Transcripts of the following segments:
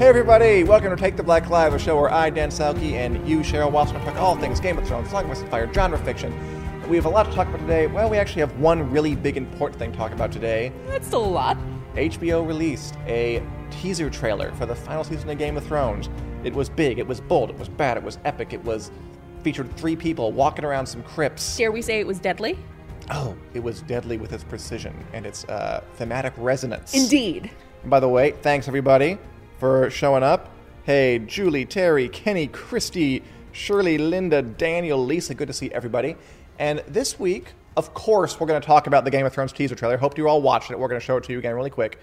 Hey everybody, welcome to Take the Black Live, a show where I, Dan Selcke, and you, Cheryl Wassenaar, talk all things Game of Thrones, Song of Ice and Fire, genre fiction. We have a lot to talk about today. Well, we actually have one really big important thing to talk about today. That's still a lot. HBO released a teaser trailer for the final season of Game of Thrones. It was big, it was bold, it was bad, it was epic, it was featured three people walking around some crypts. Dare we say it was deadly? Oh, it was deadly with its precision and its uh, thematic resonance. Indeed. And by the way, thanks everybody for showing up. Hey, Julie, Terry, Kenny, Christy, Shirley, Linda, Daniel, Lisa, good to see everybody. And this week, of course, we're going to talk about the Game of Thrones teaser trailer. Hope you all watched it. We're going to show it to you again really quick.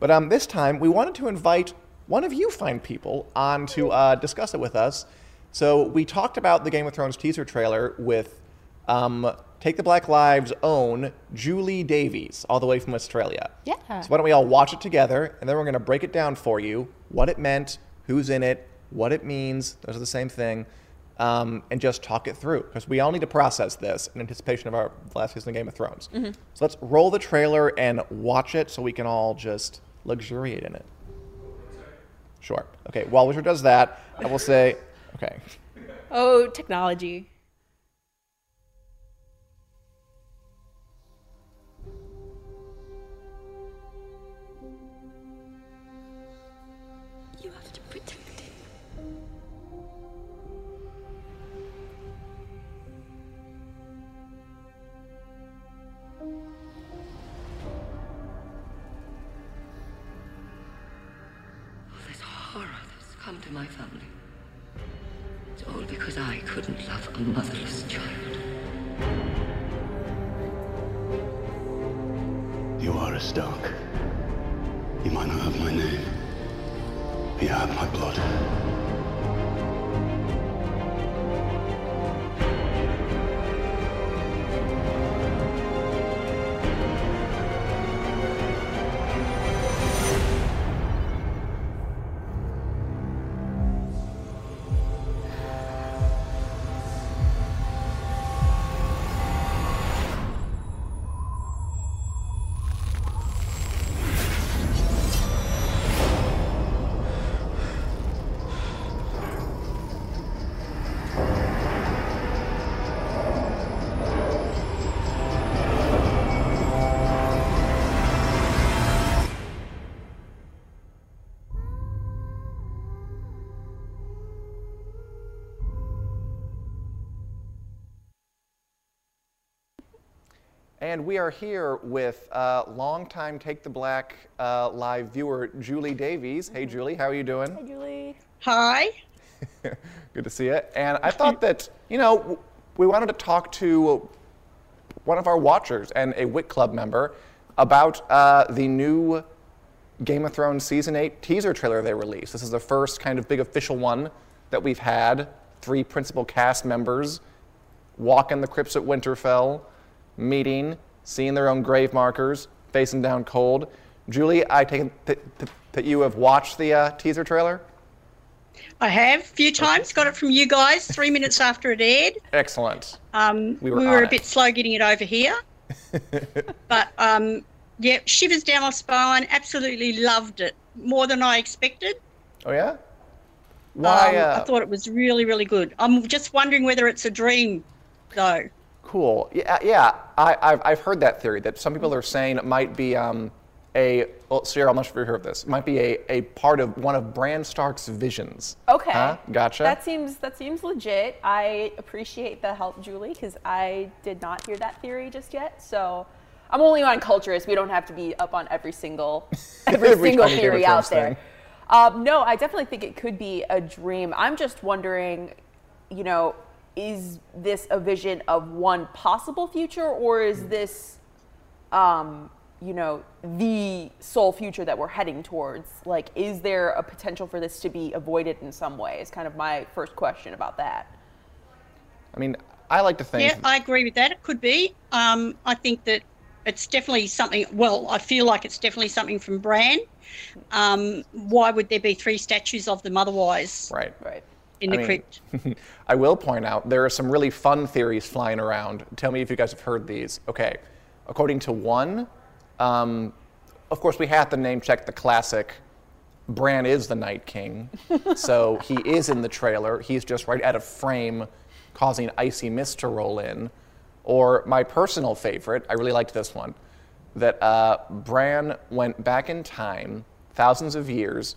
But um, this time, we wanted to invite one of you fine people on to uh, discuss it with us. So we talked about the Game of Thrones teaser trailer with um, Take the Black Lives' own Julie Davies, all the way from Australia. Yeah. So why don't we all watch it together, and then we're going to break it down for you, what it meant, who's in it, what it means. Those are the same thing. Um, and just talk it through because we all need to process this in anticipation of our last season of Game of Thrones. So let's roll the trailer and watch it so we can all just luxuriate in it. Sure. Okay. While Richard does that, I will say, okay. Oh, technology. Motherless child. You are a Stark. You might not have my name, but you have my blood. And we are here with uh, longtime Take the Black uh, live viewer Julie Davies. Hey, Julie, how are you doing? Hi, Julie. Hi. Good to see you. And I thought that, you know, we wanted to talk to one of our watchers and a Wick Club member about uh, the new Game of Thrones season eight teaser trailer they released. This is the first kind of big official one that we've had. Three principal cast members walk in the crypts at Winterfell, meeting, seeing their own grave markers, facing down cold. Julie, I take it th- th- that you have watched the uh, teaser trailer. I have a few times. Got it from you guys three minutes after it aired. Excellent. Um, We we were were, a it. bit slow getting it over here. but um, yeah, shivers down my spine. Absolutely loved it. More than I expected. Oh yeah. Why? Um, uh, I thought it was really, really good. I'm just wondering whether it's a dream, though. Cool. Yeah, yeah. I, I've, I've heard that theory that some people are saying it might be um, a. Well, Sarah, I'm not sure if you heard of this. It might be a, a part of one of Bran Stark's visions. Okay. Huh? Gotcha. That seems that seems legit. I appreciate the help, Julie, because I did not hear that theory just yet. So I'm only on Culturess. We don't have to be up on every single every, single tiny Game of theory out there. Um, no, I definitely think it could be a dream. I'm just wondering, you know, is this a vision of one possible future, or is this um, you know, the sole future that we're heading towards? Like, is there a potential for this to be avoided in some way? Is kind of my first question about that. I mean, I like to think. Yeah, I agree with that. It could be. Um, I think that it's definitely something. Well, I feel like it's definitely something from Bran. Um, why would there be three statues of them otherwise right. Right. In I the mean, crypt? I will point out there are some really fun theories flying around. Tell me if you guys have heard these. Okay. According to one, um, of course, we have to name check the classic. Bran is the Night King, so he is in the trailer. He's just right out of frame, causing icy mist to roll in. Or my personal favorite, I really liked this one, that uh, Bran went back in time, thousands of years,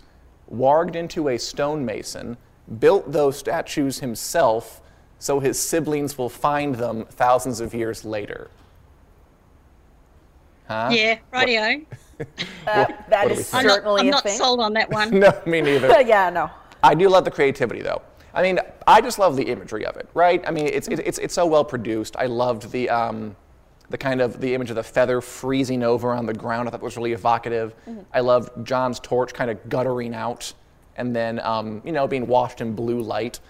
warged into a stonemason, built those statues himself, so his siblings will find them thousands of years later. Huh? yeah, radio. That what do we? I'm not, certainly I'm a not thing. sold on that one. No, me neither. yeah, no. I do love the creativity, though. I mean, I just love the imagery of it, right? I mean, it's, it's, it's so well produced. I loved the, um, the kind of the image of the feather freezing over on the ground. I thought it was really evocative. I loved Jon's torch kind of guttering out and then, um, you know, being washed in blue light.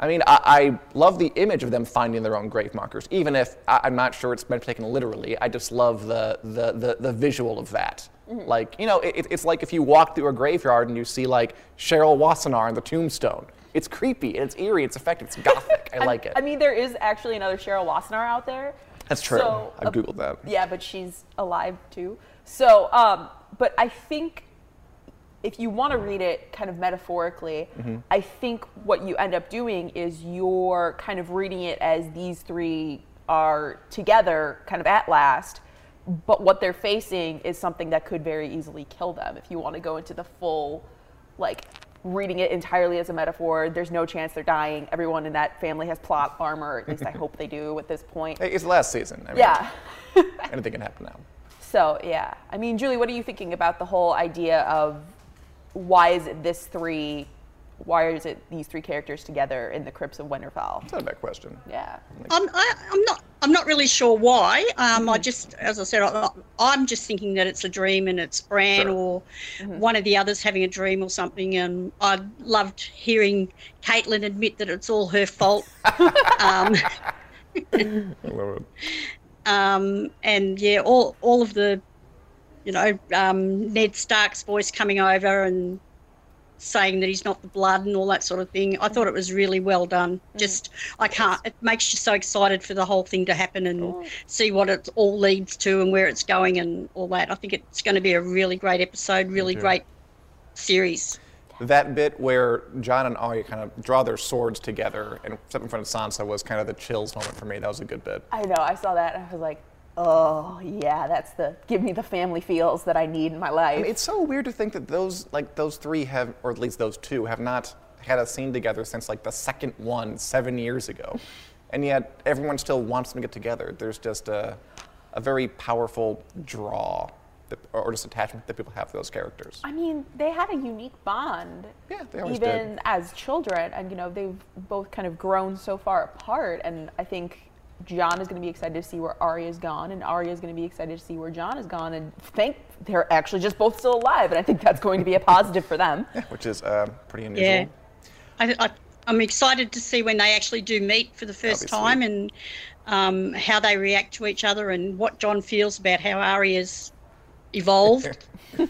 I mean, I, I love the image of them finding their own grave markers, even if I, I'm not sure it's meant to be taken literally. I just love the, the, the, the visual of that. Like, you know, it, it's like if you walk through a graveyard and you see like Cheryl Wassenaar on the tombstone. It's creepy, it's eerie, it's effective, it's gothic. I like it. I mean, there is actually another Cheryl Wassenaar out there. That's true. So, I've uh, Googled that. Yeah, but she's alive too. So, um, but I think if you want to read it kind of metaphorically, Mm-hmm. I think what you end up doing is you're kind of reading it as these three are together kind of at last, but what they're facing is something that could very easily kill them. If you want to go into the full, like, reading it entirely as a metaphor, there's no chance they're dying. Everyone in that family has plot armor, at least I hope they do at this point. It's the last season. I mean, Yeah. Anything can happen now. So yeah, I mean, Julie, what are you thinking about the whole idea of why is it this three? Why is it these three characters together in the crypts of Winterfell? It's not a bad question. Yeah. I'm, I, I'm not. I'm not really sure why. Um, I just, as I said, I, I'm just thinking that it's a dream and it's Bran Sure. or one of the others having a dream or something. And I loved hearing Catelyn admit that it's all her fault. um, I love it. um, and yeah, all all of the, you know, um, Ned Stark's voice coming over and saying that he's not the blood and all that sort of thing. I thought it was really well done. Just I can't. It makes you so excited for the whole thing to happen and see what it all leads to and where it's going and all that. I think it's going to be a really great episode, really great series. That bit where Jon and Arya kind of draw their swords together and step in front of Sansa was kind of the chills moment for me. That was a good bit. I know. I saw that and I was like, oh yeah, that's the give me the family feels that I need in my life. I mean, it's so weird to think that those like those three have, or at least those two, have not had a scene together since like the second one seven years ago, and yet everyone still wants them to get together. There's just a, a very powerful draw, that, or just attachment that people have to those characters. I mean, they had a unique bond. Yeah, they always did. even did. as children, and you know, they've both kind of grown so far apart. And I think Jon is going to be excited to see where Arya is gone, and Arya is going to be excited to see where Jon is gone, and think they're actually just both still alive, and I think that's going to be a positive for them. which is uh, pretty unusual. Yeah. I, I, I'm excited to see when they actually do meet for the first be time and um, how they react to each other and what Jon feels about how Arya's evolved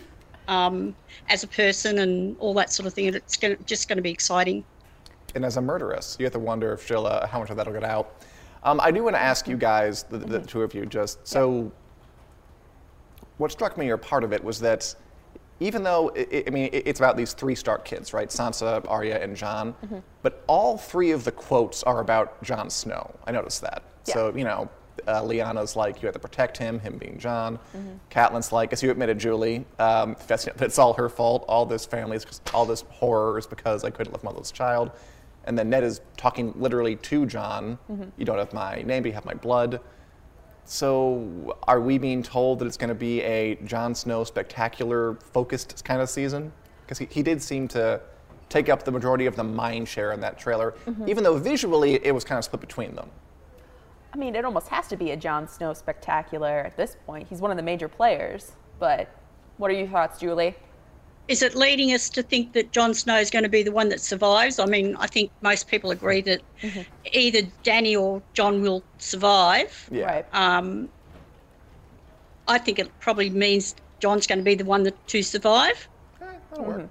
um, as a person and all that sort of thing. And it's gonna, just going to be exciting. and as a murderess, you have to wonder if she'll uh, how much of that'll get out. Um, I do want to ask you guys, the, the two of you, just so. What struck me, or part of it, was that even though i i mean it's about these three Stark kids, right? Sansa, Arya, and Jon, but all three of the quotes are about Jon Snow. I noticed that. So you know, uh, Lyanna's like, you have to protect him, him being Jon. Catelyn's like, as you admitted, Julie, um, that's, it's all her fault. All this family, is, all this horror is because I couldn't love my little child. And then Ned is talking literally to Jon. Mm-hmm. You don't have my name, but you have my blood. So, are we being told that it's going to be a Jon Snow spectacular focused kind of season? Because he, he did seem to take up the majority of the mind share in that trailer, mm-hmm. even though visually it was kind of split between them. I mean, it almost has to be a Jon Snow spectacular at this point. He's one of the major players. But what are your thoughts, Julie? Is it leading us to think that Jon Snow is going to be the one that survives? I mean, I think most people agree that either Dany or Jon will survive. Yeah. Right. Um, I think it probably means Jon's going to be the one that, to survive. That'll work.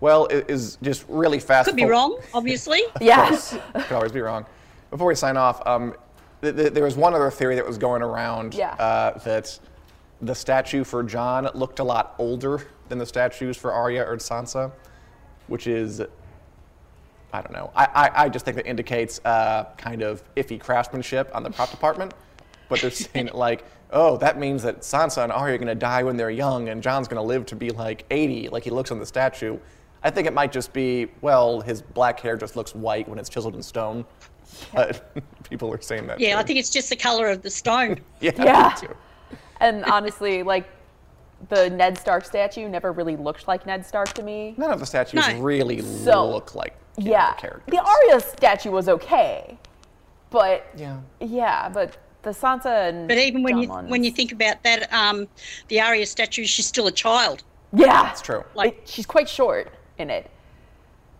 Well, it is just really fast. Could be for- wrong, obviously. Yes. Could always be wrong. Before we sign off, um, th- th- there was one other theory that was going around Yeah. uh, that the statue for Jon looked a lot older than the statues for Arya or Sansa, which is, I don't know. I, I, I just think that indicates uh, kind of iffy craftsmanship on the prop department. But they're saying like, oh, that means that Sansa and Arya are going to die when they're young, and Jon's going to live to be like 80, like he looks on the statue. I think it might just be, well, his black hair just looks white when it's chiseled in stone. But people are saying that. Yeah, I think it's just the colour of the stone. Yeah. Yeah. Me too. and honestly, like, the Ned Stark statue never really looked like Ned Stark to me. None of the statues No. really So, look like you know, Yeah. the characters. The Arya statue was okay. But, Yeah. yeah, but the Sansa and. But even when Jon you ones- when you think about that, um, the Arya statue, she's still a child. Yeah. that's true. Like- It- she's quite short in it.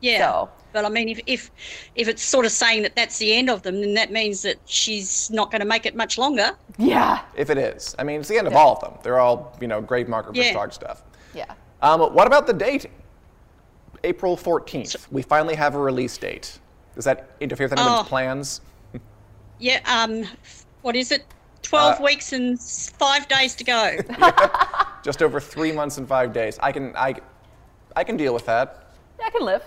Yeah. So- But I mean, if, if if it's sort of saying that that's the end of them, then that means that she's not going to make it much longer. Yeah. If it is. I mean, it's the end of all of them. They're all, you know, grave marker for Yeah. Stark stuff. Yeah. Um, what about the date? April 14th. We finally have a release date. Does that interfere with anyone's Oh. plans? Yeah. Um, what is it? Twelve Uh, weeks and five days to go. Just over three months and five days. I can, I, I can deal with that Yeah, I can live.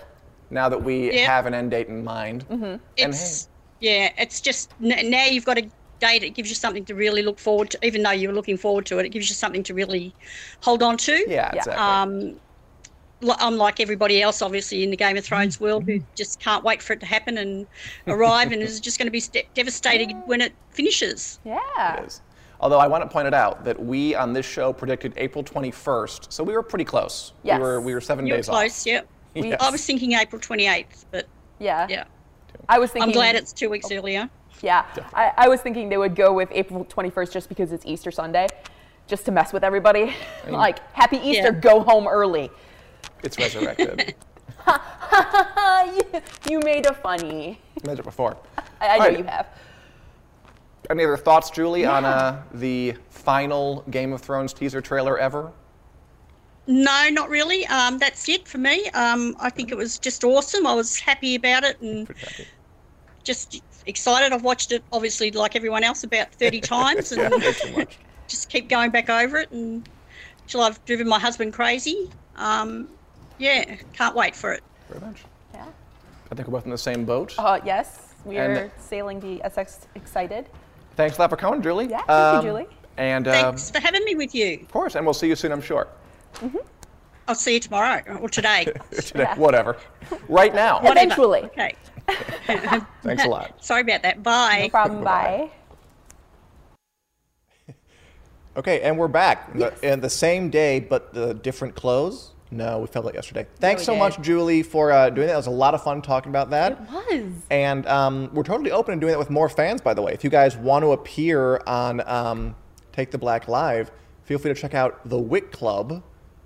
Now that we Yeah. have an end date in mind. Mm-hmm. And It's yeah. It's just n- now you've got a date. It gives you something to really look forward to. Even though you're looking forward to it, it gives you something to really hold on to. Yeah, Yeah. exactly. Um, unlike everybody else, obviously in the Game of Thrones world, who just can't wait for it to happen and arrive, and is just going to be st- devastated when it finishes. Yeah. It is. Although I want to point it out that we on this show predicted April 21st, so we were pretty close. Yes. We were we were seven You're days close, off. yep. Yes. I was thinking April 28th, but Yeah. yeah, I was thinking. I'm glad it's two weeks earlier. Yeah. I, I was thinking they would go with April 21st just because it's Easter Sunday, just to mess with everybody. like, happy Easter, Yeah. go home early. It's resurrected. you, you made a funny. Made it before. I, I know Alright. you have. Any other thoughts, Julie, on uh, the final Game of Thrones teaser trailer ever? No, not really. Um, that's it for me. Um, I think it was just awesome. I was happy about it and Pretty just excited. I've watched it, obviously, like everyone else, about 30 times and way just keep going back over it and till I've driven my husband crazy. Um, yeah, can't wait for it. Very much. Yeah. I think we're both in the same boat. Uh, yes, we And- are sailing the SX Excited. Thanks a lot for coming, Julie. Yeah, thank you, Julie. And uh, Thanks for having me with you. of course, and we'll see you soon, I'm sure. I'll see you tomorrow or today. Today, whatever. Right now. Whatever. Eventually. Okay. Thanks a lot. Sorry about that. Bye. No problem. Bye-bye. Okay, and we're back. The, and the same day, but the different clothes. No, we filmed it yesterday. Thanks we so did. much, Julie, for uh, doing that. It was a lot of fun talking about that. It was. And um, we're totally open to doing that with more fans, by the way. If you guys want to appear on um, Take the Black Live, feel free to check out the Wick Club,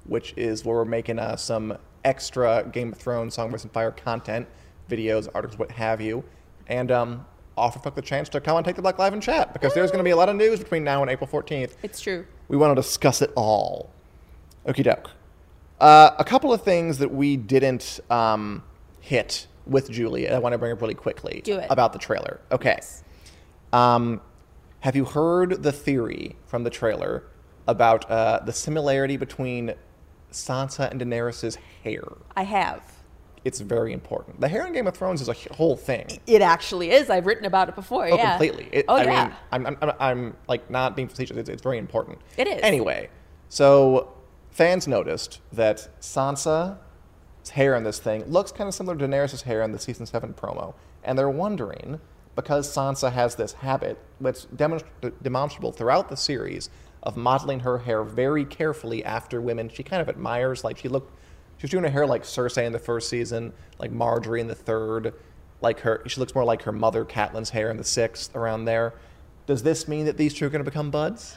which is where we're making uh, some extra Game of Thrones, Song of Ice and Fire content, videos, articles, what have you. And um, offer folk the chance to come and Take the Black Live and chat because there's going to be a lot of news between now and April 14th. It's true. We want to discuss it all. Okie doke. Uh, a couple of things that we didn't um, hit with Julie, I want to bring up really quickly Do it. about the trailer. Okay. Um, have you heard the theory from the trailer about uh, the similarity between Sansa and Daenerys' hair? I have. It's very important. The hair in Game of Thrones is a whole thing. It actually is. I've written about it before. Oh, yeah. completely. It, oh I yeah. mean, I'm, I'm, I'm, I'm like not being facetious. It's, it's very important. It is. Anyway, so fans noticed that Sansa's hair in this thing looks kind of similar to Daenerys' hair in the season seven promo, and they're wondering because Sansa has this habit that's demonstrable throughout the series of modeling her hair very carefully after women she kind of admires. Like she looked, she was doing her hair like Cersei in the first season, like Margaery in the third, like her. She looks more like her mother Catelyn's hair in the sixth, around there. Does this mean that these two are going to become buds?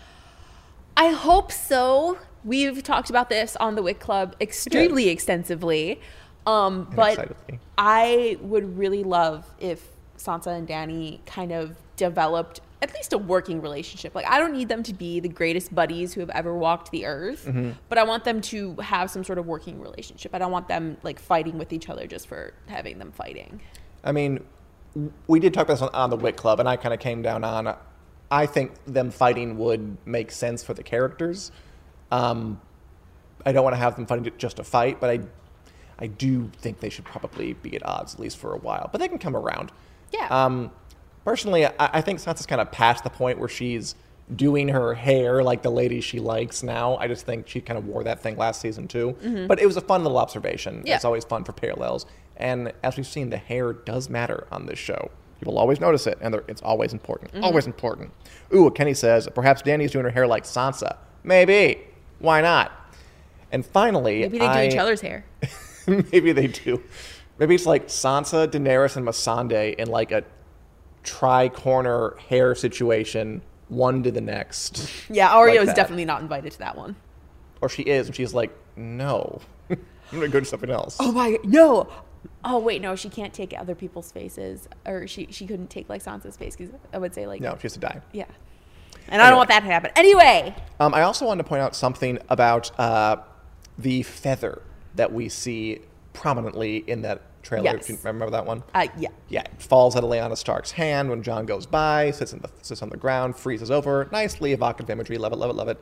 I hope so. We've talked about this on the Wick Club extremely extensively. Um, but excitedly. I would really love if Sansa and Dany kind of developed at least a working relationship. Like, I don't need them to be the greatest buddies who have ever walked the earth, Mm-hmm. but I want them to have some sort of working relationship. I don't want them like fighting with each other just for having them fighting. I mean, we did talk about this on, on the Wick Club, and I kind of came down on. I think them fighting would make sense for the characters. Um, I don't want to have them fighting just to fight, but I, I do think they should probably be at odds at least for a while. But they can come around. Yeah. Um, personally, I, I think Sansa's kind of past the point where she's doing her hair like the lady she likes now. I just think she kind of wore that thing last season too. Mm-hmm. But it was a fun little observation. Yeah. It's always fun for parallels. And as we've seen, the hair does matter on this show. People always notice it, and it's always important. Mm-hmm. Always important. Ooh, Kenny says perhaps Dany's doing her hair like Sansa. Maybe. Why not? And finally, Maybe they do I- each other's hair. Maybe they do. Maybe it's like Sansa, Daenerys, and Missandei in like a tri-corner hair situation, one to the next. Yeah, Arya Like is that. definitely not invited to that one. Or she is, and she's like, no, I'm gonna go to something else. Oh my no. Oh wait, no, she can't take other people's faces, or she she couldn't take like Sansa's face because I would say like No, she has to die. yeah. And I don't want that to happen. Anyway, Um, I also wanted to point out something about uh, the feather that we see prominently in that trailer. Yes. Remember that one? uh, yeah, Yeah, it falls out of Lyanna Stark's hand when Jon goes by, sits, in the, sits on the ground, freezes over. Nicely evocative imagery. Love it, love it, love it.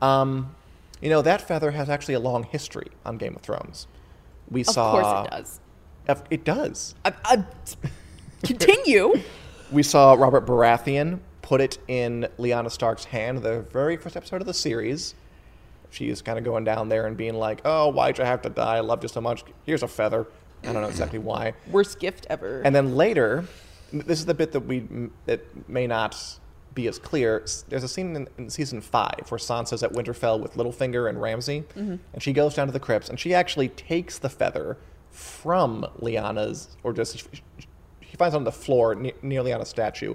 Um, you know, that feather has actually a long history on Game of Thrones. We of saw. Of course it does. It does. Uh, uh, continue. We saw Robert Baratheon put it in Lyanna Stark's hand the very first episode of the series. She's kind of going down there and being like, oh, why'd you have to die? I loved you so much. Here's a feather. I don't know exactly why. Worst gift ever. And then later, this is the bit that we that may not be as clear. There's a scene in, in season five where Sansa's at Winterfell with Littlefinger and Ramsay, mm-hmm. and she goes down to the crypts and she actually takes the feather from Lyanna's, or just she, she finds it on the floor near, near Lyanna's statue,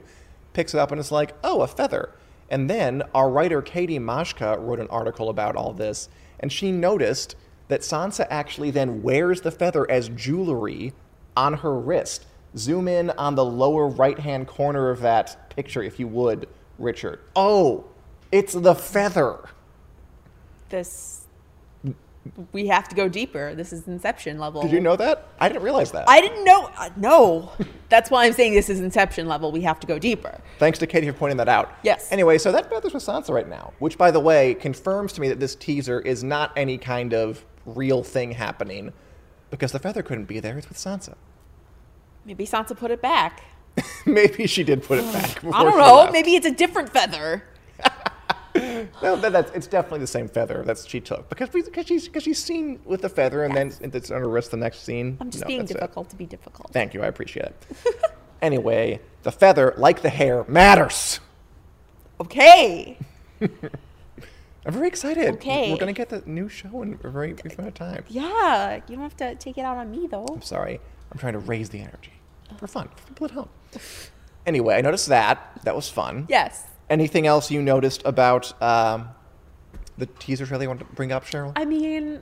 picks it up and is like, "Oh, a feather." And then our writer Katie Mashka wrote an article about all this, and she noticed that Sansa actually then wears the feather as jewelry on her wrist. Zoom in on the lower right hand corner of that picture, if you would, Richard. Oh, it's the feather. this we have to go deeper. This is Inception level. Did you know that? I didn't realize that. I didn't know. Uh, no, that's why I'm saying this is Inception level. We have to go deeper. Thanks to Katie for pointing that out. Yes. Anyway, so that feather's with Sansa right now, which, by the way, confirms to me that this teaser is not any kind of real thing happening, because the feather couldn't be there. It's with Sansa. Maybe Sansa put it back. Maybe she did put it back. I don't know. Maybe it's a different feather. No, that, that's it's definitely the same feather that she took because we, because she's because she's seen with the feather and then it's on her wrist the next scene. I'm just No, being that's it. difficult to be difficult. Thank you, I appreciate it. anyway, the feather, like the hair, matters. Okay. I'm very excited. Okay. We're gonna get the new show in a very brief amount of time. Yeah, you don't have to take it out on me though. I'm sorry. I'm trying to raise the energy for fun for people at home. Anyway, I noticed that. That was fun. Yes. Anything else you noticed about um, the teaser trailer you want to bring up, Cheryl? I mean,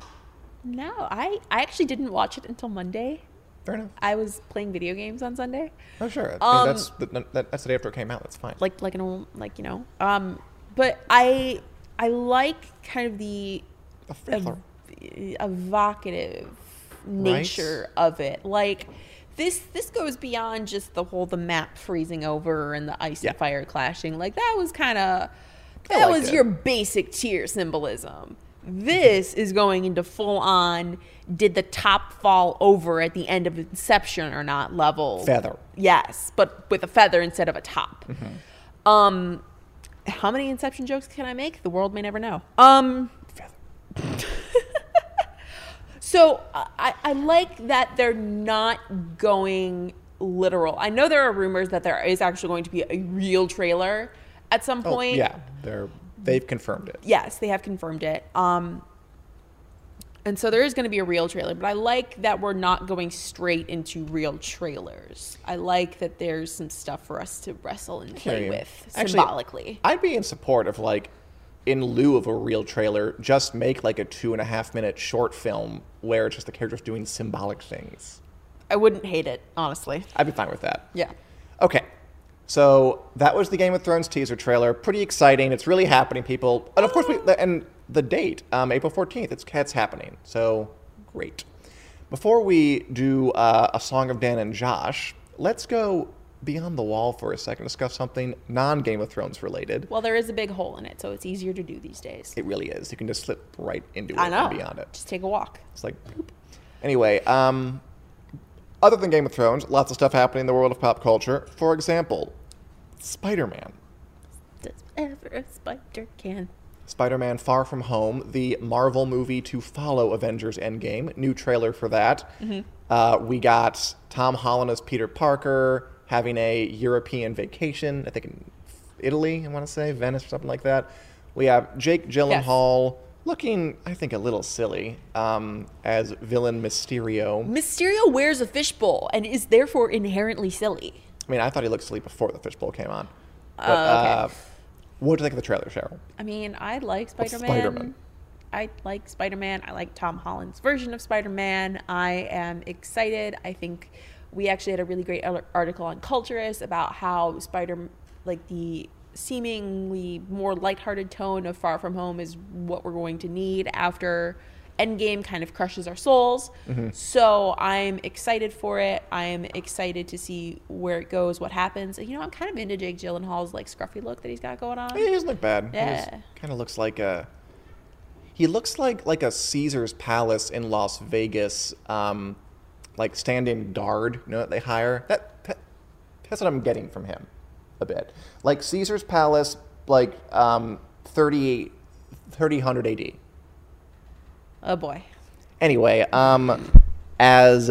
no, I I actually didn't watch it until Monday. Fair enough. I was playing video games on Sunday, Oh, sure. I mean, Um, that's the, that, that's the day after it came out. That's fine. like like an old like you know. Um, but I I like kind of the thriller. evocative nature of it. Like this this goes beyond just the whole the map freezing over and the ice Yeah. and fire clashing. Like that was kind of that was it. your basic tier symbolism. This is going into full on did the top fall over at the end of Inception or not level. Feather. Yes, but with a feather instead of a top. Mm-hmm. Um how many Inception jokes can I make? The world may never know. Um so I, I like that they're not going literal. I know there are rumors that there is actually going to be a real trailer at some Oh, point. yeah, they're they've confirmed it. Yes, they have confirmed it. Um, and so there is going to be a real trailer, but I like that we're not going straight into real trailers. I like that there's some stuff for us to wrestle and play with actually, symbolically. I'd be in support of like, in lieu of a real trailer, just make like a two and a half minute short film where it's just the characters doing symbolic things. I wouldn't hate it, honestly. I'd be fine with that. Yeah. Okay. So that was the Game of Thrones teaser trailer. Pretty exciting. It's really happening, people. And of course, we and the date, um, April fourteenth. It's it's happening. So great. Before we do uh, a song of Dan and Josh, let's go beyond the wall for a second. Discuss something non Game of Thrones related. Well, there is a big hole in it, so it's easier to do these days. It really is. You can just slip right into it I know. and beyond it. Just take a walk. It's like, boop. anyway, um, other than Game of Thrones, lots of stuff happening in the world of pop culture. For example, Spider Man. Does ever a spider can. Spider Man Far From Home, the Marvel movie to follow Avengers Endgame. New trailer for that. Uh, we got Tom Holland as Peter Parker having a European vacation, I think in Italy, I want to say, Venice or something like that. We have Jake Gyllenhaal looking, I think, a little silly um, as villain Mysterio. Mysterio wears a fishbowl and is therefore inherently silly. I mean, I thought he looked silly before the fishbowl came on. But, Oh, okay. uh, what do you think of the trailer, Cheryl? I mean, I like Spider Man. Spider-Man. I like Spider Man. I like Tom Holland's version of Spider Man. I am excited. I think we actually had a really great article on Culturess about how Spider, like the seemingly more lighthearted tone of Far From Home, is what we're going to need after Endgame kind of crushes our souls. So I'm excited for it. I'm excited to see where it goes, what happens. You know, I'm kind of into Jake Gyllenhaal's like scruffy look that he's got going on. He doesn't look bad. Yeah. kind of looks like a. He looks like like a Caesar's Palace in Las Vegas, um, like stand-in guard. You know that they hire. That, that that's what I'm getting from him, a bit. Like Caesar's Palace, like um, 30, 3000 AD. Oh boy. Anyway, um, as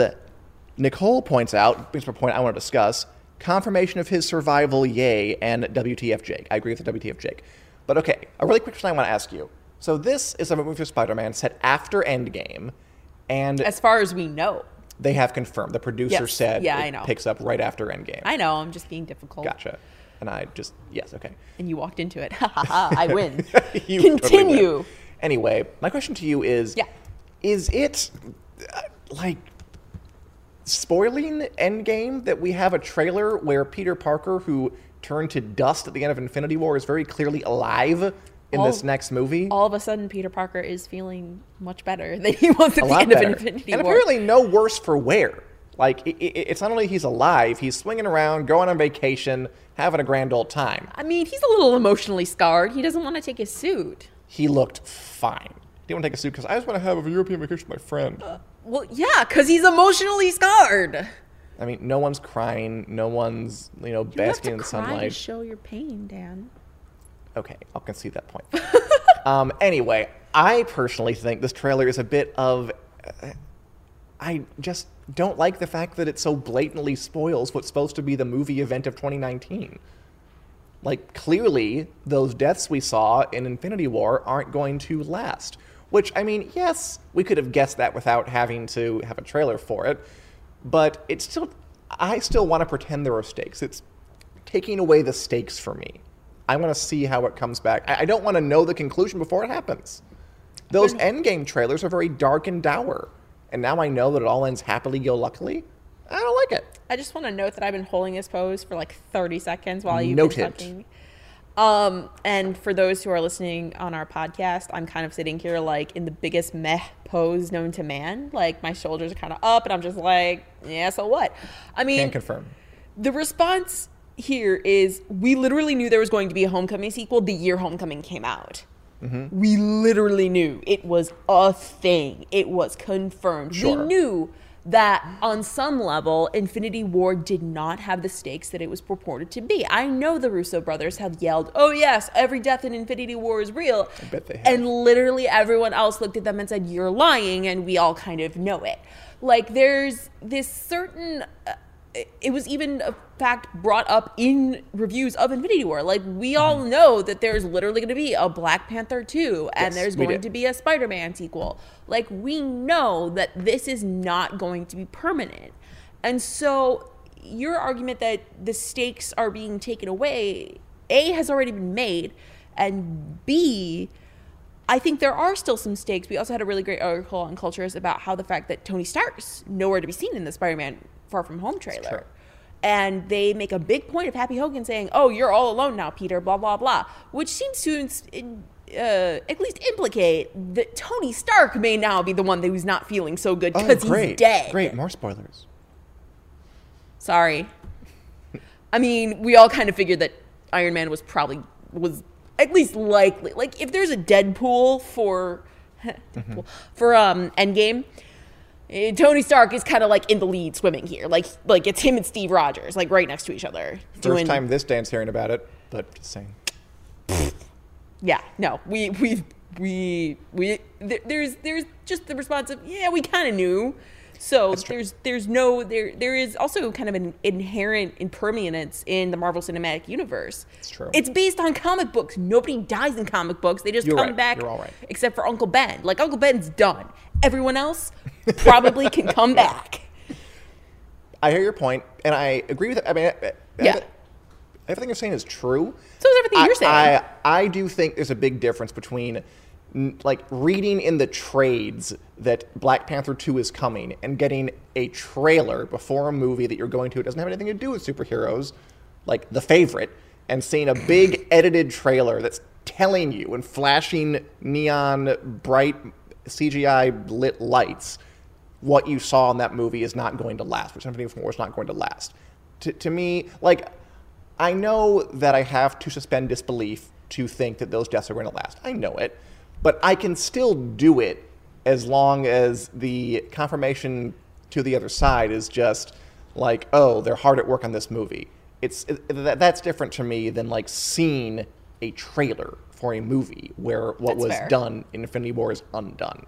Nicole points out, brings up a point I want to discuss confirmation of his survival, yay, and WTF Jake. I agree with the WTF Jake. But okay, a really quick question I want to ask you. So this is a movie for Spider-Man set after Endgame, and As far as we know. they have confirmed. The producer Yes. said Yeah, it I know. picks up right after Endgame. I know, I'm just being difficult. Gotcha. And I just yes, okay. And you walked into it. Ha ha ha, I win. You totally Continue. win. Anyway, my question to you is: Yeah. Is it uh, like spoiling Endgame that we have a trailer where Peter Parker, who turned to dust at the end of Infinity War, is very clearly alive in All- this next movie? All of a sudden, Peter Parker is feeling much better than he was at a the end better. of Infinity and War. And apparently, no worse for wear. Like i i it's not only he's alive, he's swinging around, going on vacation, having a grand old time. I mean, he's a little emotionally scarred. He doesn't want to take his suit. He looked fine. Didn't want to take a suit because I just want to have a European vacation with my friend. Well, yeah, because he's emotionally scarred. I mean, no one's crying. No one's, you know, You don't have basking to in the cry to sunlight. show your pain, Dan. Okay, I'll concede that point. um, anyway, I personally think this trailer is a bit of. uh, I just don't like the fact that it so blatantly spoils what's supposed to be the movie event of 2019. Like, clearly, those deaths we saw in Infinity War aren't going to last. Which, I mean, yes, we could have guessed that without having to have a trailer for it, but it's still, I still want to pretend there are stakes. It's taking away the stakes for me. I want to see how it comes back. I I don't want to know the conclusion before it happens. Those Endgame trailers are very dark and dour. And now I know that it all ends happily go luckily. I don't like it. I just want to note that I've been holding this pose for like 30 seconds while you've Noted. been talking. Um, and for those who are listening on our podcast, I'm kind of sitting here like in the biggest meh pose known to man. Like my shoulders are kind of up, and I'm just like, yeah, so what? I mean, Can't confirm. the response here is we literally knew there was going to be a Homecoming sequel the year Homecoming came out. We literally knew it was a thing. It was confirmed. Sure. We knew that on some level, Infinity War did not have the stakes that it was purported to be. I know the Russo brothers have yelled, "Oh yes, every death in Infinity War is real," I bet they have. and literally everyone else looked at them and said, "You're lying," and we all kind of know it. Like there's this certain. Uh, it was even a fact brought up in reviews of Infinity War. Like we all Mm-hmm. know that there's literally going to be a Black Panther 2 and Yes, there's going did. to be a Spider-Man sequel. Like we know that this is not going to be permanent. And so your argument that the stakes are being taken away, A has already been made and B I think there are still some stakes. We also had a really great article on Culturess about how the fact that Tony Stark's nowhere to be seen in the Spider-Man Far From Home trailer. And they make a big point of Happy Hogan saying, "Oh, you're all alone now, Peter." Blah blah blah, which seems to uh, at least implicate that Tony Stark may now be the one who's not feeling so good Oh, because great. he's dead. Great. More spoilers. Sorry. I mean, we all kind of figured that Iron Man was probably was at least likely. Like if there's a Deadpool for Deadpool, for um Endgame, Eh, Tony Stark is kind of like in the lead swimming here. Like like it's him and Steve Rogers like right next to each other. First time this day's hearing about it, but just saying. Yeah, no, we we we we th- there's there's just the response of yeah, we kind of knew. So there's there's no there there is also kind of an inherent impermanence in the Marvel Cinematic Universe. It's true. It's based on comic books. Nobody dies in comic books. They just You're come right. back. You're all right. Except for Uncle Ben. Like Uncle Ben's done. Everyone else probably can come back. I hear your point, and I agree with it. I mean, I- I- Yeah. everything you're saying is true. So is everything I, you're saying. I, I do think there's a big difference between like reading in the trades that Black Panther 2 is coming and getting a trailer before a movie that you're going to it doesn't have anything to do with superheroes, like The Favorite, and seeing a big edited trailer that's telling you and flashing neon bright CGI lit lights what you saw in that movie is not going to last, which Infinity War is not going to last. To, to me, like, I know that I have to suspend disbelief to think that those deaths are going to last. I know it. But I can still do it as long as the confirmation to the other side is just like, oh, they're hard at work on this movie. It's it, that, that's different to me than like seeing a trailer for a movie where what That's was fair. done in Infinity War is undone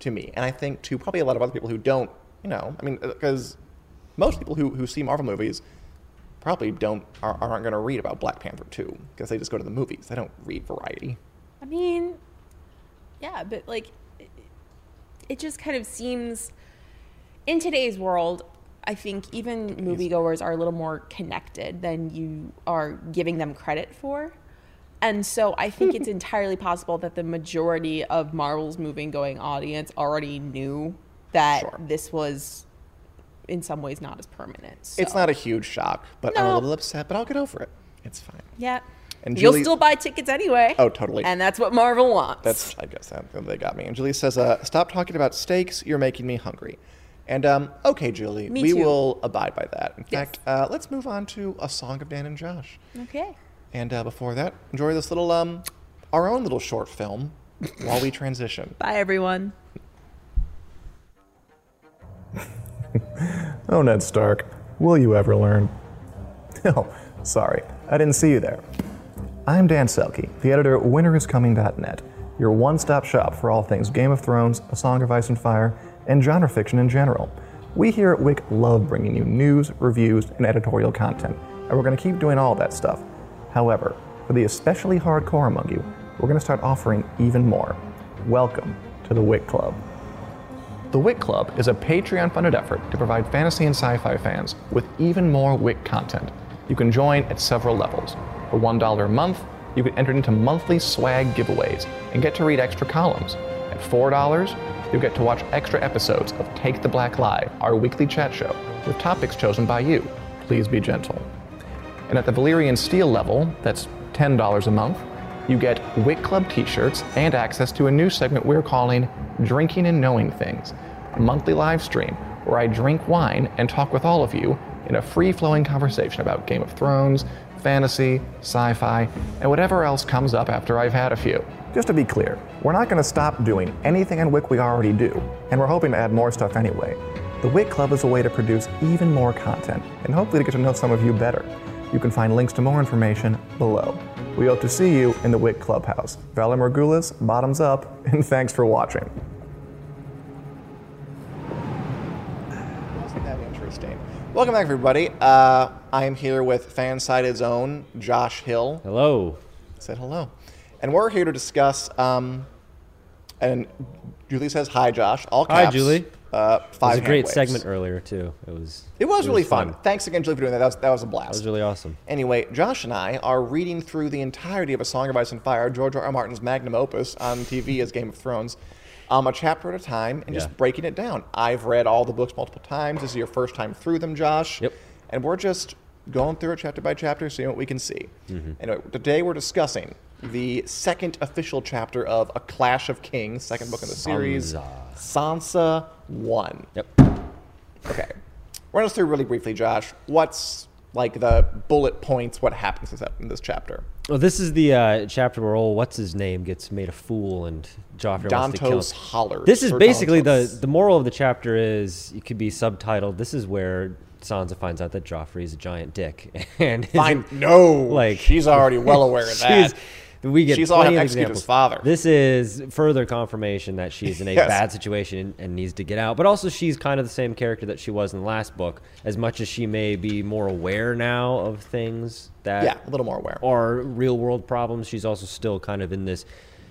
to me. And I think to probably a lot of other people who don't, you know, I mean, uh, because most people who, who see Marvel movies probably don't are, aren't going to read about Black Panther 2 because they just go to the movies. They don't read Variety. I mean, yeah, but like, it, it just kind of seems in today's world. I think even moviegoers are a little more connected than you are giving them credit for. And so I think it's entirely possible that the majority of Marvel's moving going audience already knew that Sure. this was in some ways not as permanent. It's not a huge shock, but I'm a little upset, but I'll get over it. It's fine. Yeah. And You'll still buy tickets anyway. Oh, totally. And that's what Marvel wants. That's, I guess, that, they got me. And Julie says, uh, stop talking about steaks. You're making me hungry. And, um, okay, Julie, Me we too. will abide by that. In Yes. fact, uh, let's move on to A Song of Dan and Josh. okay. And uh, before that, enjoy this little, um, our own little short film while we transition. Bye, everyone. Oh, Ned Stark, will you ever learn? Oh, sorry, I didn't see you there. I'm Dan Selcke, the editor at winteriscoming.net, your one stop shop for all things Game of Thrones, A Song of Ice and Fire, and genre fiction in general. We here at Wick love bringing you news, reviews, and editorial content, and we're going to keep doing all that stuff. However, for the especially hardcore among you, we're going to start offering even more. Welcome to the Wick Club. The Wick Club is a Patreon funded effort to provide fantasy and sci fi fans with even more Wick content. You can join at several levels. For $1 a month, you can enter into monthly swag giveaways and get to read extra columns. At $4, you'll get to watch extra episodes of Take the Black Live, our weekly chat show, with topics chosen by you. Please be gentle. And at the Valyrian Steel level, that's $10 a month, you get Wick Club t shirts and access to a new segment we're calling Drinking and Knowing Things, a monthly live stream where I drink wine and talk with all of you in a free flowing conversation about Game of Thrones, fantasy, sci fi, and whatever else comes up after I've had a few. Just to be clear, we're not going to stop doing anything in Wick we already do, and we're hoping to add more stuff anyway. The Wick Club is a way to produce even more content, and hopefully to get to know some of you better. You can find links to more information below. We hope to see you in the Wick Clubhouse. Valar Morghulis, bottoms up, and thanks for watching. Wasn't that interesting? Welcome back, everybody. Uh, I am here with FanSided's own Josh Hill. Hello. Said hello. And we're here to discuss. Um, and Julie says, Hi, Josh. All caps. Hi. Julie. Uh, It five was a great waves. segment earlier too. It was. It was really fun. Thanks again, Julie, for doing that. That was, that was a blast. That was really awesome. Anyway, Josh and I are reading through the entirety of A Song of Ice and Fire, George R. R. Martin's magnum opus on TV as Game of Thrones, um, a chapter at a time, and Yeah. just breaking it down. I've read all the books multiple times. This is your first time through them, Josh. Yep. And we're just going through it chapter by chapter, seeing what we can see. Mm-hmm. Anyway, today we're discussing the second official chapter of A Clash of Kings, second book in the series, Sansa. Sansa 1. Yep. Okay. Run us through really briefly, Josh. What's like the bullet points? What happens in this- in this chapter? Well, this is the uh, chapter where old what's his name gets made a fool and Joffrey wants to kill Dontos him. hollers. This is Sir basically Dontos. the the moral of the chapter is it could be subtitled. This is where Sansa finds out that Joffrey is a giant dick and Fine. No, like she's already well aware of that. she's- We get She's all plenty of executed examples. father. This is further confirmation that she's in a Yes. bad situation and needs to get out. But also, she's kind of the same character that she was in the last book. As much as she may be more aware now of things that Yeah, a little more aware. are real world problems, she's also still kind of in this.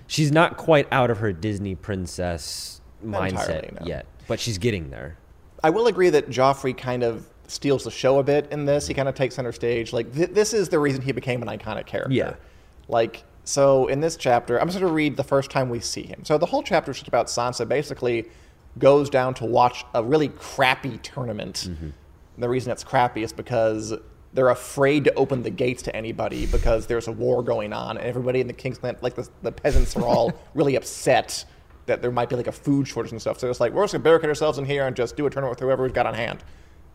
She's not quite out of her Disney princess mindset entirely, no. yet, but she's getting there. I will agree that Joffrey kind of steals the show a bit in this. He kind of takes center stage. Like th- this is the reason he became an iconic character. Yeah. Like so in this chapter, I'm just going to read the first time we see him. So the whole chapter is just about Sansa basically goes down to watch a really crappy tournament. Mm-hmm. The reason it's crappy is because they're afraid to open the gates to anybody because there's a war going on, and everybody in the Kingsland, like the, the peasants, are all really upset that there might be like a food shortage and stuff. So it's like we're just gonna barricade ourselves in here and just do a tournament with whoever we've got on hand.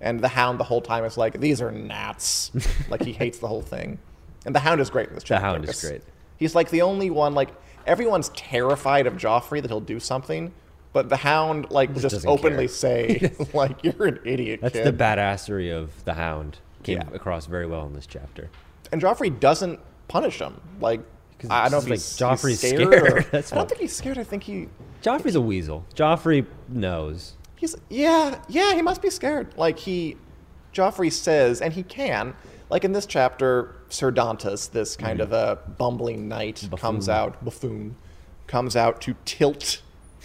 And the Hound the whole time is like, these are gnats. like he hates the whole thing. And the Hound is great in this chapter. The Hound is great. He's like the only one. Like everyone's terrified of Joffrey that he'll do something, but the Hound like will just openly care. say like you're an idiot. That's kid. the badassery of the Hound. Came Yeah. across very well in this chapter. And Joffrey doesn't punish him. Like I don't know it's he's, like he's scared. scared. I don't what- think he's scared. I think he Joffrey's a weasel. Joffrey knows. He's yeah, yeah, he must be scared. Like he Joffrey says, and he can, like in this chapter, Sir Dontos, this kind of a bumbling knight, comes out, buffoon, comes out to tilt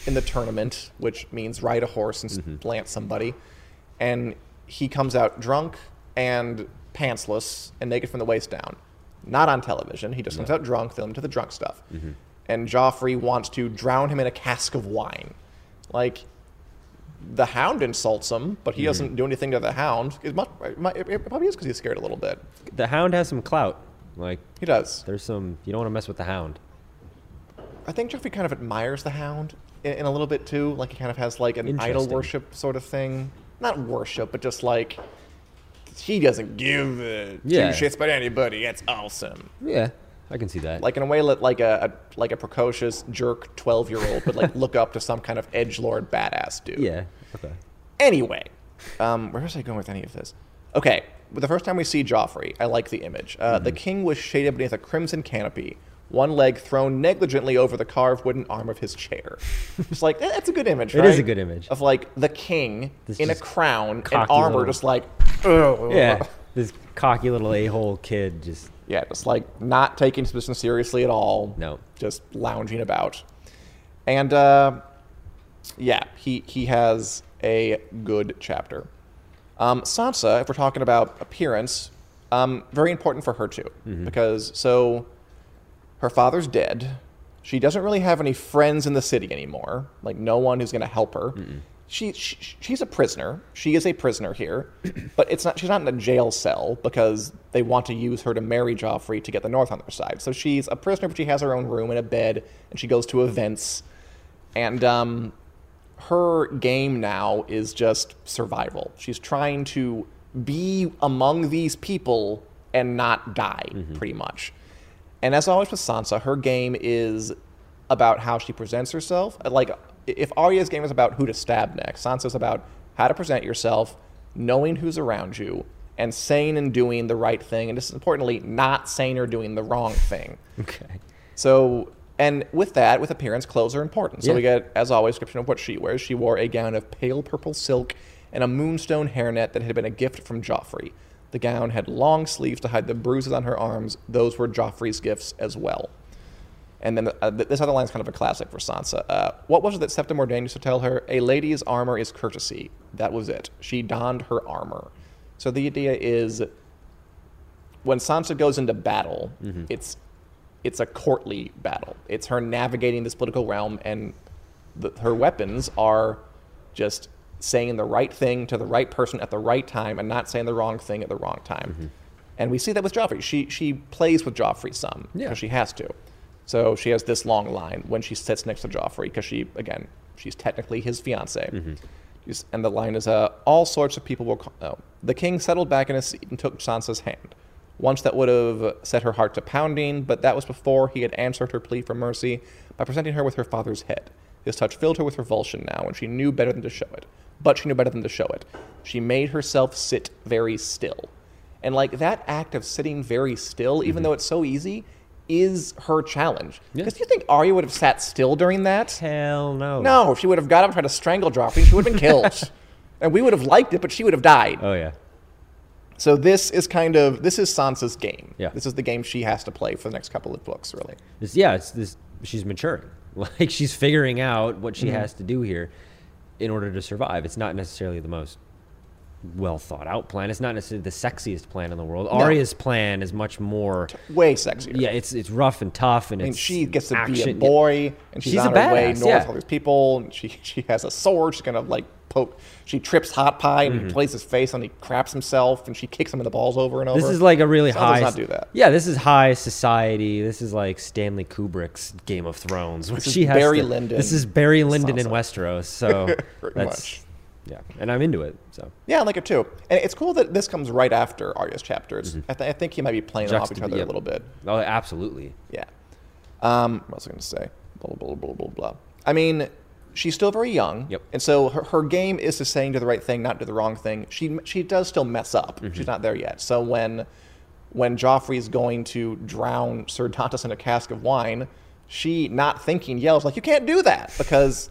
in the tournament, which means ride a horse and mm-hmm. s lance somebody. And he comes out drunk and pantsless and naked from the waist down. Not on television. He just comes out drunk, filmed to the drunk stuff. Mm-hmm. And Joffrey wants to drown him in a cask of wine. Like, the hound insults him, but he Mm-hmm. doesn't do anything to the hound. It, must, it, might- it probably is because he's scared a little bit. The Hound has some clout. Like He does. there's some. You don't want to mess with the Hound. I think Joffrey kind of admires the hound in, in a little bit too. Like he kind of has like an idol worship sort of thing. Not worship, but just like he doesn't give Yeah. two shits about anybody. It's awesome. Yeah, I can see that. Like in a way like a, a like a precocious jerk twelve year old would like look up to some kind of edge lord badass dude. yeah. Okay. Anyway, um, where was I going with any of this? Okay, the first time we see Joffrey, I like the image. Uh, The king was shaded beneath a crimson canopy, one leg thrown negligently over the carved wooden arm of his chair. It's like eh, that's a good image. It right? is a good image. of like the king This in a crown and armor, little- just like. "Ugh." Yeah. This cocky little a-hole kid just Yeah, just like not taking his position seriously at all. No. Just lounging about. And uh, yeah, he, he has a good chapter. Um, Sansa, if we're talking about appearance, um, very important for her too. Because so her father's dead. She doesn't really have any friends in the city anymore. Like no one who's going to help her. She, she she's a prisoner. She is a prisoner here, but it's not. She's not in a jail cell because they want to use her to marry Joffrey to get the North on their side. So she's a prisoner, but she has her own room and a bed, and she goes to events. And um, her game now is just survival. She's trying to be among these people and not die, pretty much. And as always with Sansa, her game is about how she presents herself. Like, if Arya's game is about who to stab next, Sansa's about how to present yourself, knowing who's around you, and saying and doing the right thing, and just importantly, not saying or doing the wrong thing. okay. So, and with that, with appearance, clothes are important. So Yeah. we get, as always, description of what she wears. She wore a gown of pale purple silk and a moonstone hairnet that had been a gift from Joffrey. The gown had long sleeves to hide the bruises on her arms. Those were Joffrey's gifts as well. And then uh, this other line is kind of a classic for Sansa. Uh, what was it that Septa Mordane used to tell her? A lady's armor is courtesy. That was it. She donned her armor. So the idea is when Sansa goes into battle, it's it's a courtly battle. It's her navigating this political realm, and the, her weapons are just saying the right thing to the right person at the right time, and not saying the wrong thing at the wrong time. And we see that with Joffrey. She she plays with Joffrey some because Yeah. she has to. So she has this long line when she sits next to Joffrey because she again she's technically his fiance. She's- And the line is, uh, all sorts of people will. Call, oh. The king settled back in his seat and took Sansa's hand. Once that would have set her heart to pounding, but that was before he had answered her plea for mercy by presenting her with her father's head. His touch filled her with revulsion now, and she knew better than to show it. But she knew better than to show it. She made herself sit very still. And like that act of sitting very still, even though it's so easy, is her challenge. Yeah. Because do you think Arya would have sat still during that? Hell no. No, she would have got up and tried to strangle Joffrey. She would have been killed. and we would have liked it, but she would have died. Oh yeah. So this is kind of this is Sansa's game. Yeah. This is the game she has to play for the next couple of books, really. This, yeah, it's this. She's maturing. Like she's figuring out what Mm-hmm. she has to do here in order to survive. It's not necessarily the most well thought out plan. It's not necessarily the sexiest plan in the world. Arya's plan is much more. Way sexier. Yeah, it's it's rough and tough, and I mean, it's she gets to be a boy, and she's, She's on her way north yeah. with all these people. And she she has a sword. She's gonna like poke. She trips Hot Pie and Mm-hmm. he plays his face, and he craps himself, and she kicks him in the balls over and over. This is like a really Sansa high. Does not do that. Yeah, this is high society. This is like Stanley Kubrick's Game of Thrones. This is she has Barry to- Lyndon, This is Barry Lyndon in. Westeros. So that's much. Yeah, and I'm into it. So Yeah, I like it too. And it's cool that this comes right after Arya's chapters. I, th- I think he might be playing off each other yeah. a little bit. oh, absolutely. Yeah. Um, what was I going to say? Blah, blah, blah, blah, blah, blah. I mean, she's still very young. Yep. And so her, her game is to saying do the right thing, not do the wrong thing. She she does still mess up. Mm-hmm. She's not there yet. So when when Joffrey's going to drown Sir Dontos in a cask of wine, she, not thinking, yells like, "You can't do that!" Because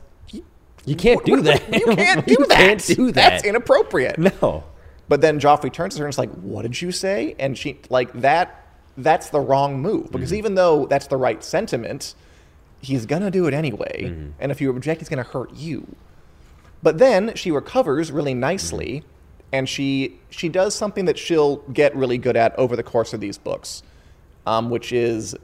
you, can't do that. you can't do You that. can't do that. That's inappropriate. No. But then Joffrey turns to her and is like, "What did you say?" And she like that. That's the wrong move because Mm-hmm. even though that's the right sentiment, he's gonna do it anyway. Mm-hmm. And if you object, he's gonna hurt you. But then she recovers really nicely, Mm-hmm. and she she does something that she'll get really good at over the course of these books, um, which is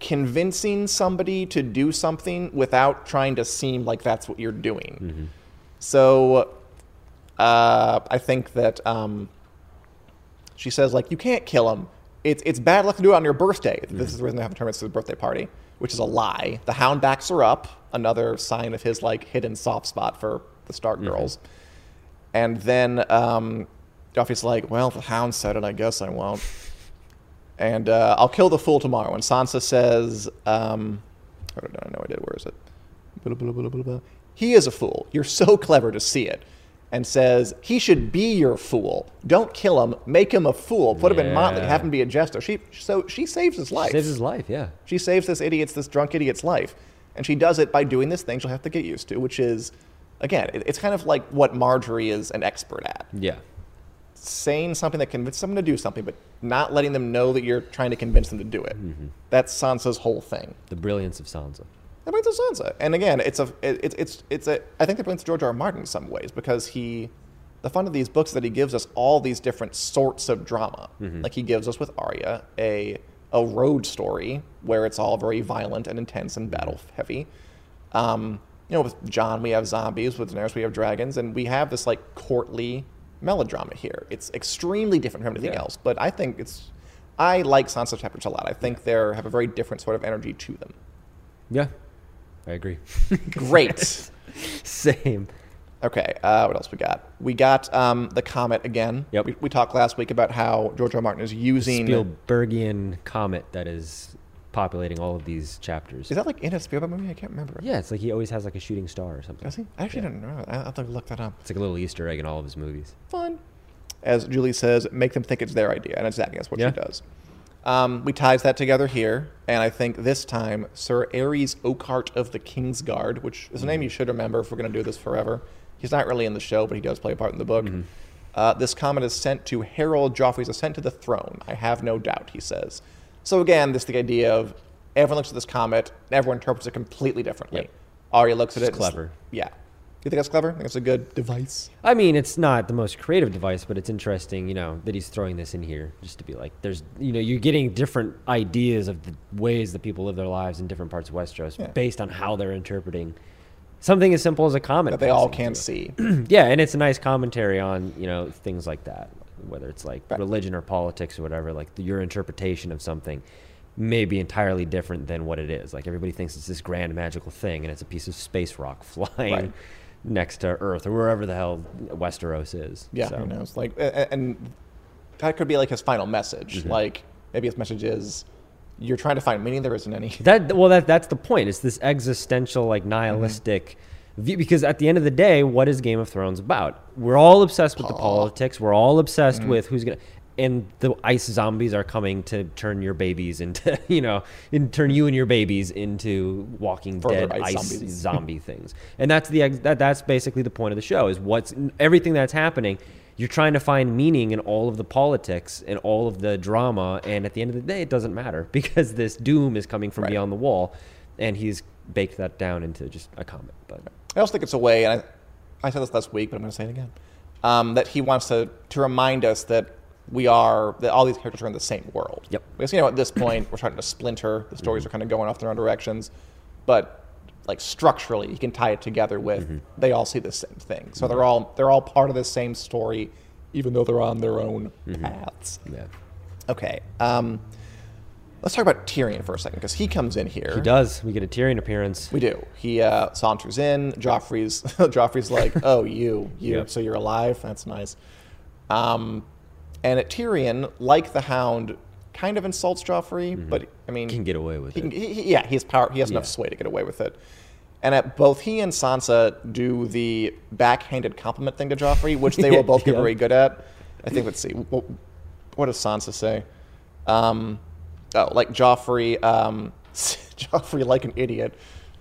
convincing somebody to do something without trying to seem like that's what you're doing. So uh, I think that um, she says like you can't kill him. It's it's bad luck to do it on your birthday. This is the reason they have the tournaments to the birthday party, which is a lie. The Hound backs her up, another sign of his like hidden soft spot for the Stark girls. And then um, Joffrey's like, well, the Hound said it, I guess I won't. And uh, I'll kill the fool tomorrow. And Sansa says, um, I don't know, I did. Where is it? Blah, blah, blah, blah, blah. He is a fool. You're so clever to see it. And says, he should be your fool. Don't kill him. Make him a fool. Put him in motley. Have him be a jester. She, so she saves his life. She Saves his life. Yeah. She saves this idiot's, this drunk idiot's life. And she does it by doing this thing she'll have to get used to, which is, again, it, it's kind of like what Margaery is an expert at. Yeah. Saying something that convinces someone to do something, but not letting them know that you're trying to convince them to do it. Mm-hmm. That's Sansa's whole thing. The brilliance of Sansa. The brilliance of Sansa, and again, it's a it, it's it's it's a I think the brilliance of George R. R. Martin in some ways because he, the fun of these books is that he gives us all these different sorts of drama. Mm-hmm. Like he gives us with Arya a a road story where it's all very violent and intense and mm-hmm. battle heavy. Um, you know, with Jon we have zombies, with Daenerys we have dragons, and we have this like courtly melodrama here. It's extremely different from anything Yeah. else, but I think it's. I like Sansa chapters a lot. I think they have a very different sort of energy to them. Yeah, I agree. Great. Same. Okay, uh, what else we got? We got um, the comet again. Yep. We, we talked last week about how George R. R. Martin is using. Spielbergian comet that is populating all of these chapters. Is that like in a Spielberg movie? I can't remember. yeah, it's like he always has like a shooting star or something. Does he? I actually don't know. I- I'll have to look that up. It's like a little Easter egg in all of his movies. Fun. As Julie says, make them think it's their idea, and exactly that's what Yeah. she does. Um, we ties that together here, and I think this time Sir Arys Oakheart of the Kingsguard, which is a name you should remember if we're going to do this forever. He's not really in the show, but he does play a part in the book. Uh, this comet is sent to herald Joffrey's ascent to the throne. I have no doubt, he says. So again, this the idea of everyone looks at this comet, and everyone interprets it completely differently. Yep. Arya looks at It's it. clever. Yeah. You think that's clever? I think it's a good device. I mean, it's not the most creative device, but it's interesting, you know, that he's throwing this in here just to be like, there's, you know, you're getting different ideas of the ways that people live their lives in different parts of Westeros Yeah. based on how they're interpreting something as simple as a comet. That they all can through. see. yeah, and it's a nice commentary on you know things like that, whether it's like Right. religion or politics or whatever. Like the, your interpretation of something may be entirely different than what it is. Like everybody thinks it's this grand magical thing, and it's a piece of space rock flying Right. next to Earth or wherever the hell Westeros is. Yeah, So, who knows? Like, and that could be like his final message. Mm-hmm. Like, maybe his message is, "You're trying to find meaning. There isn't any." That well, that that's the point. It's this existential, like nihilistic view. Because at the end of the day, what is Game of Thrones about? We're all obsessed with the politics. We're all obsessed mm. with who's gonna. And the ice zombies are coming to turn your babies into, you know, and turn you and your babies into Walking Further Dead ice ice, zombie things. And that's the that that's basically the point of the show is what's everything that's happening. You're trying to find meaning in all of the politics and all of the drama, and at the end of the day, it doesn't matter because this doom is coming from Right. beyond the wall, and he's baked that down into just a comment. But I also think it's a way, and I, I said this last week, but I'm going to say it again, um, that he wants to to remind us that we are that all these characters are in the same world. Yep. Because you know at this point we're starting to splinter. The stories are kind of going off their own directions, but like structurally, he can tie it together with they all see the same thing. So they're all they're all part of the same story, even though they're on their own paths. yeah, Okay. Um, let's talk about Tyrion for a second because he comes in here. he does. We get a Tyrion appearance. We do. He uh, saunters in. Joffrey's Joffrey's like, "Oh, you, you. Yep. So you're alive. That's nice." Um, and at Tyrion, like the Hound, kind of insults Joffrey, but I mean, he Can get away with he it. can, he, yeah, he has power. He has enough sway to get away with it. And at both he and Sansa do the backhanded compliment thing to Joffrey, which they will both get Yeah. very good at. I think. Let's see. What, what does Sansa say? Um, oh, like Joffrey. Um, Joffrey, like an idiot,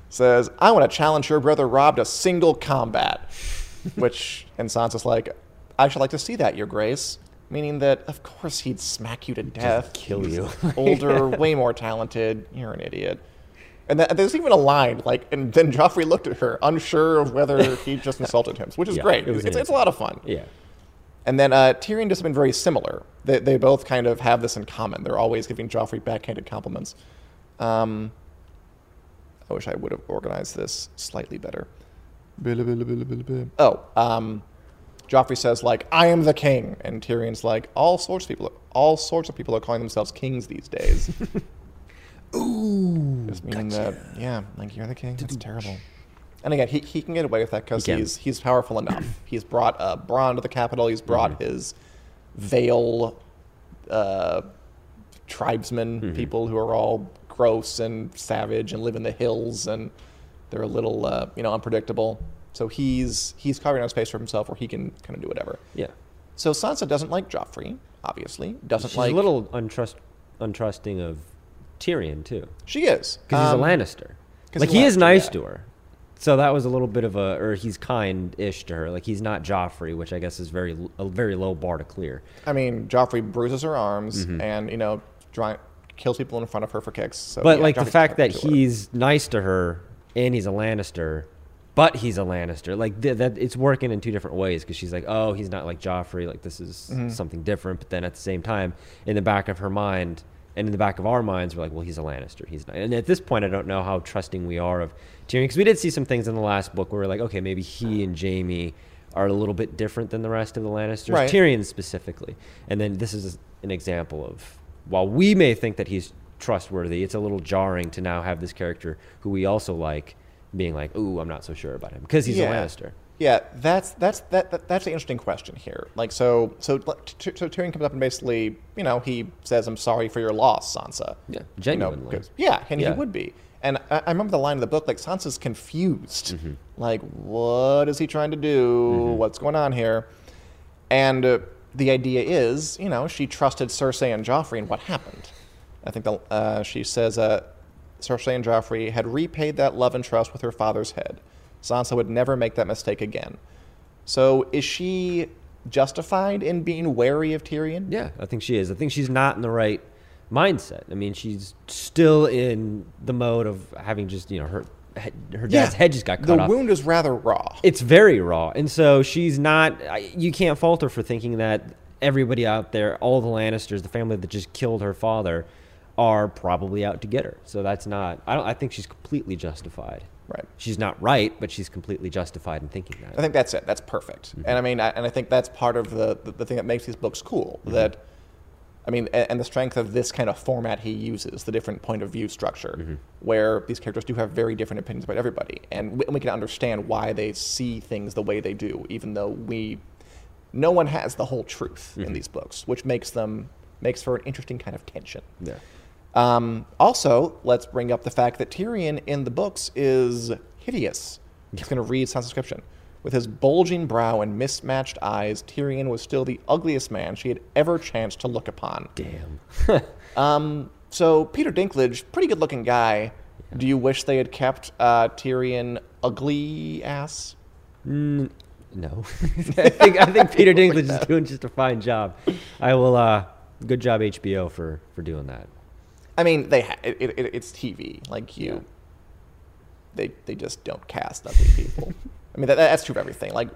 says, "I want to challenge your brother Robb to single combat." Which and Sansa's like, "I should like to see that, Your Grace." Meaning that, of course, he'd smack you to death, kill you. older, way more talented. You're an idiot. And that, there's even a line like, and then Joffrey looked at her, unsure of whether he just insulted him, which is Yeah, great. it it's, it's a lot of fun. Yeah, And then uh, Tyrion does something very similar. They, they both kind of have this in common. They're always giving Joffrey backhanded compliments. Um, I wish I would have organized this slightly better. Oh, um, Joffrey says like, "I am the king," and Tyrion's like, "All sorts of people, all sorts of people are calling themselves kings these days." Ooh, just meaning that, yeah, like you're the king. That's terrible. And again, he, he can get away with that because He he's he's powerful enough. he's brought uh, Bronn to the capital. He's brought Mm-hmm. his Vale uh, tribesmen, Mm-hmm. people who are all gross and savage and live in the hills, and they're a little uh, you know unpredictable. So he's he's carving out space for himself where he can kind of do whatever. yeah. So Sansa doesn't like Joffrey, obviously. Doesn't She's like a little untrust, untrusting of Tyrion too, She is because Um, he's a Lannister. Like he is nice yeah. to her, So that was a little bit of a, or he's kind-ish to her. Like he's not Joffrey, which I guess is very a very low bar to clear. I mean, Joffrey bruises her arms Mhm. and you know, dry, kills people in front of her for kicks. So, but yeah, like the fact that he's nice to her and he's a Lannister, but he's a Lannister, like th- that, it's working in two different ways because she's like, oh, he's not like Joffrey, like this is Mhm. something different. But then at the same time, in the back of her mind and in the back of our minds, we're like, well, he's a Lannister, he's not. And at this point, I don't know how trusting we are of Tyrion because we did see some things in the last book where we're like, okay, maybe he and Jaime are a little bit different than the rest of the Lannisters, Right. Tyrion specifically. And then this is an example of while we may think that he's trustworthy, it's a little jarring to now have this character who we also like being like, "Ooh, I'm not so sure about him" because he's a Lannister. Yeah, that's that's that, that that's the interesting question here. Like, so so so Tyrion comes up and basically, you know, he says, "I'm sorry for your loss, Sansa." Yeah, You know, yeah, and Yeah. he would be. And I, I remember the line in the book, like Sansa's confused, Mm-hmm. like, what is he trying to do? What's going on here? And uh, the idea is, you know, she trusted Cersei and Joffrey, and what happened? I think the, uh, she says uh, Cersei and Joffrey had repaid that love and trust with her father's head. Sansa would never make that mistake again. So is she justified in being wary of Tyrion? Yeah, I think she is. I think she's not in the right mindset. I mean, she's still in the mode of having just you know her her dad's head just got cut the off. wound is rather raw. It's very raw, and so she's not. You can't fault her for thinking that everybody out there, all the Lannisters, the family that just killed her father, are probably out to get her. So that's not. I don't. I think she's completely justified. Right. She's not right, but she's completely justified in thinking that. I think that's it. That's perfect. Mm-hmm. And I mean, I, and I think that's part of the, the, the thing that makes these books cool. Mm-hmm. That, I mean, a- and the strength of this kind of format he uses, the different point of view structure, mm-hmm. where these characters do have very different opinions about everybody, and we, and we can understand why they see things the way they do, even though we, no one has the whole truth in these books, which makes them makes for an interesting kind of tension. Yeah. Um, also, let's bring up the fact that Tyrion in the books is hideous. Just going to read Sansa's description. With his bulging brow and mismatched eyes, Tyrion was still the ugliest man she had ever chanced to look upon. Damn. um, so, Peter Dinklage, pretty good looking guy. Do you wish they had kept uh, Tyrion ugly ass? Mm, no. I think I think Peter Dinklage is doing just a fine job. I will. uh Good job HBO for for doing that. I mean, they ha- it, it, it's TV. Like you, they they just don't cast ugly people. I mean, that, that's true of everything. Like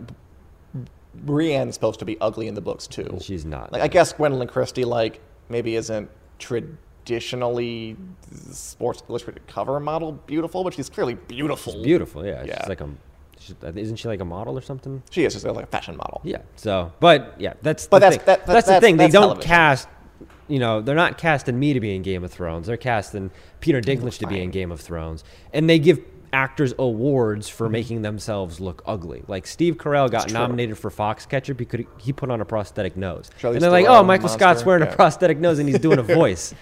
Brienne's supposed to be ugly in the books too. She's not. Like I guess Gwendoline Christie like maybe isn't traditionally Sports Illustrated cover model beautiful, but she's clearly beautiful. Beautiful, yeah. Yeah. She's like a. She's, isn't she like a model or something? She is just like a fashion model. Yeah. So, but yeah, that's. But the that's- thing. that- that- that's the that's- thing. They don't television. cast. You know, they're not casting me to be in Game of Thrones. They're casting Peter Dinklage to be in Game of Thrones, and they give actors awards for mm-hmm. making themselves look ugly. Like Steve Carell got nominated for Foxcatcher because he put on a prosthetic nose, Charlize and they're like, "Oh, Michael Scott's wearing yeah. a prosthetic nose and he's doing a voice."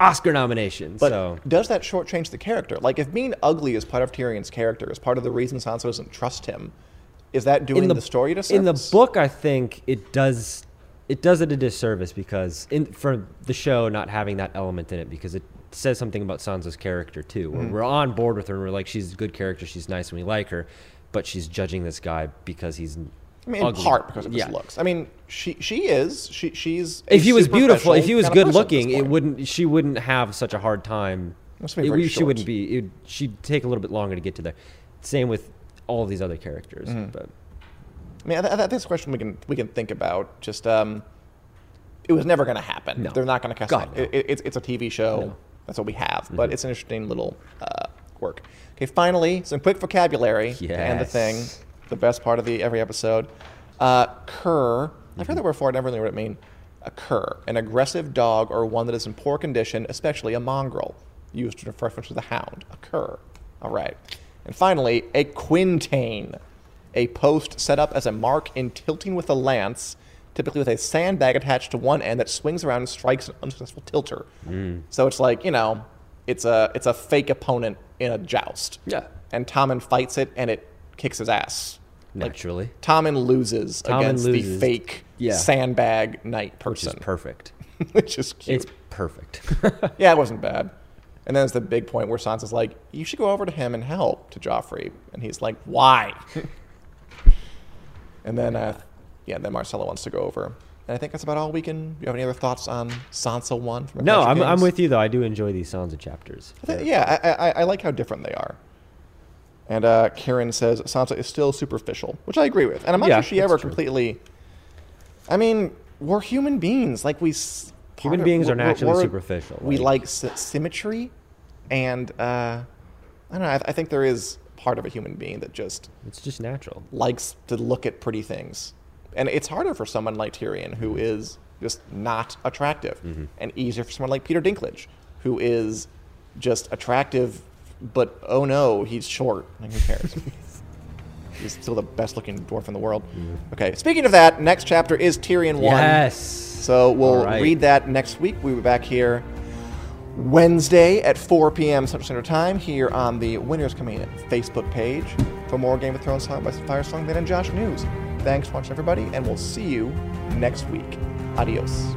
Oscar nomination. But so does that shortchange the character? Like, if being ugly is part of Tyrion's character, is part of the reason Sansa doesn't trust him, is that doing the, story to in the book i think it does it does it a disservice because in for the show not having that element in it because it says something about sansa's character too where Mhm. we're on board with her and we're like she's a good character she's nice and we like her but she's judging this guy because he's I mean, in part because of yeah. his looks. I mean, she she is she she's. if he was beautiful if he was good person at this looking it wouldn't she wouldn't have such a hard time it- she wouldn't be it, she'd take a little bit longer to get to there same with all these other characters Mhm. but I mean, I, I, this question we can we can think about. Just um, it was never going to happen. No. They're not going to cast. God, it, it, it's it's a TV show. No. That's what we have. But Mhm. it's an interesting little uh, work. Okay, finally, some quick vocabulary to end the thing. The best part of the every episode. Uh, cur. I've heard that word before. I never really knew what it mean. A cur, an aggressive dog or one that is in poor condition, especially a mongrel, used in reference to the hound. A cur. All right. And finally, a quintain, a post set up as a mark in tilting with a lance, typically with a sandbag attached to one end that swings around and strikes an unsuccessful tilter. Mm. So it's like you know, it's a it's a fake opponent in a joust. Yeah. And Tommen fights it, and it kicks his ass. Like, naturally Tommen loses Tommen against the fake Yeah. sandbag knight which is person, perfect which is cute. it's perfect yeah, it wasn't bad. And then there's the big point where Sansa's like, "You should go over to him and help," to Joffrey, and he's like, "Why?" and then, uh, yeah, then Myrcella wants to go over. And I think that's about all we can. Do you have any other thoughts on Sansa one? From No, I'm, I'm with you though. I do enjoy these Sansa chapters. I thi- yeah, I, I, I like how different they are. And uh, Karen says Sansa is still superficial, which I agree with. And I'm not Yeah, sure she ever true. completely. I mean, we're human beings. Like we. Human of- beings are naturally superficial, We like- like symmetry, and uh, I don't know. I, I think there is part of a human being that just It's just natural. likes to look at pretty things. And it's harder for someone like Tyrion, who is just not attractive, Mm-hmm. and easier for someone like Peter Dinklage, who is just attractive, but oh no, he's short. Like, who cares? he's still the best looking dwarf in the world. Okay, speaking of that, next chapter is Tyrion 1. Yes. So we'll right. read that next week. We'll be back here Wednesday at 4 p.m. Central Standard Time here on the Winners Coming In Facebook page for more Game of Thrones Song by Fire Song and Josh News. Thanks for watching, everybody, and we'll see you next week. Adios.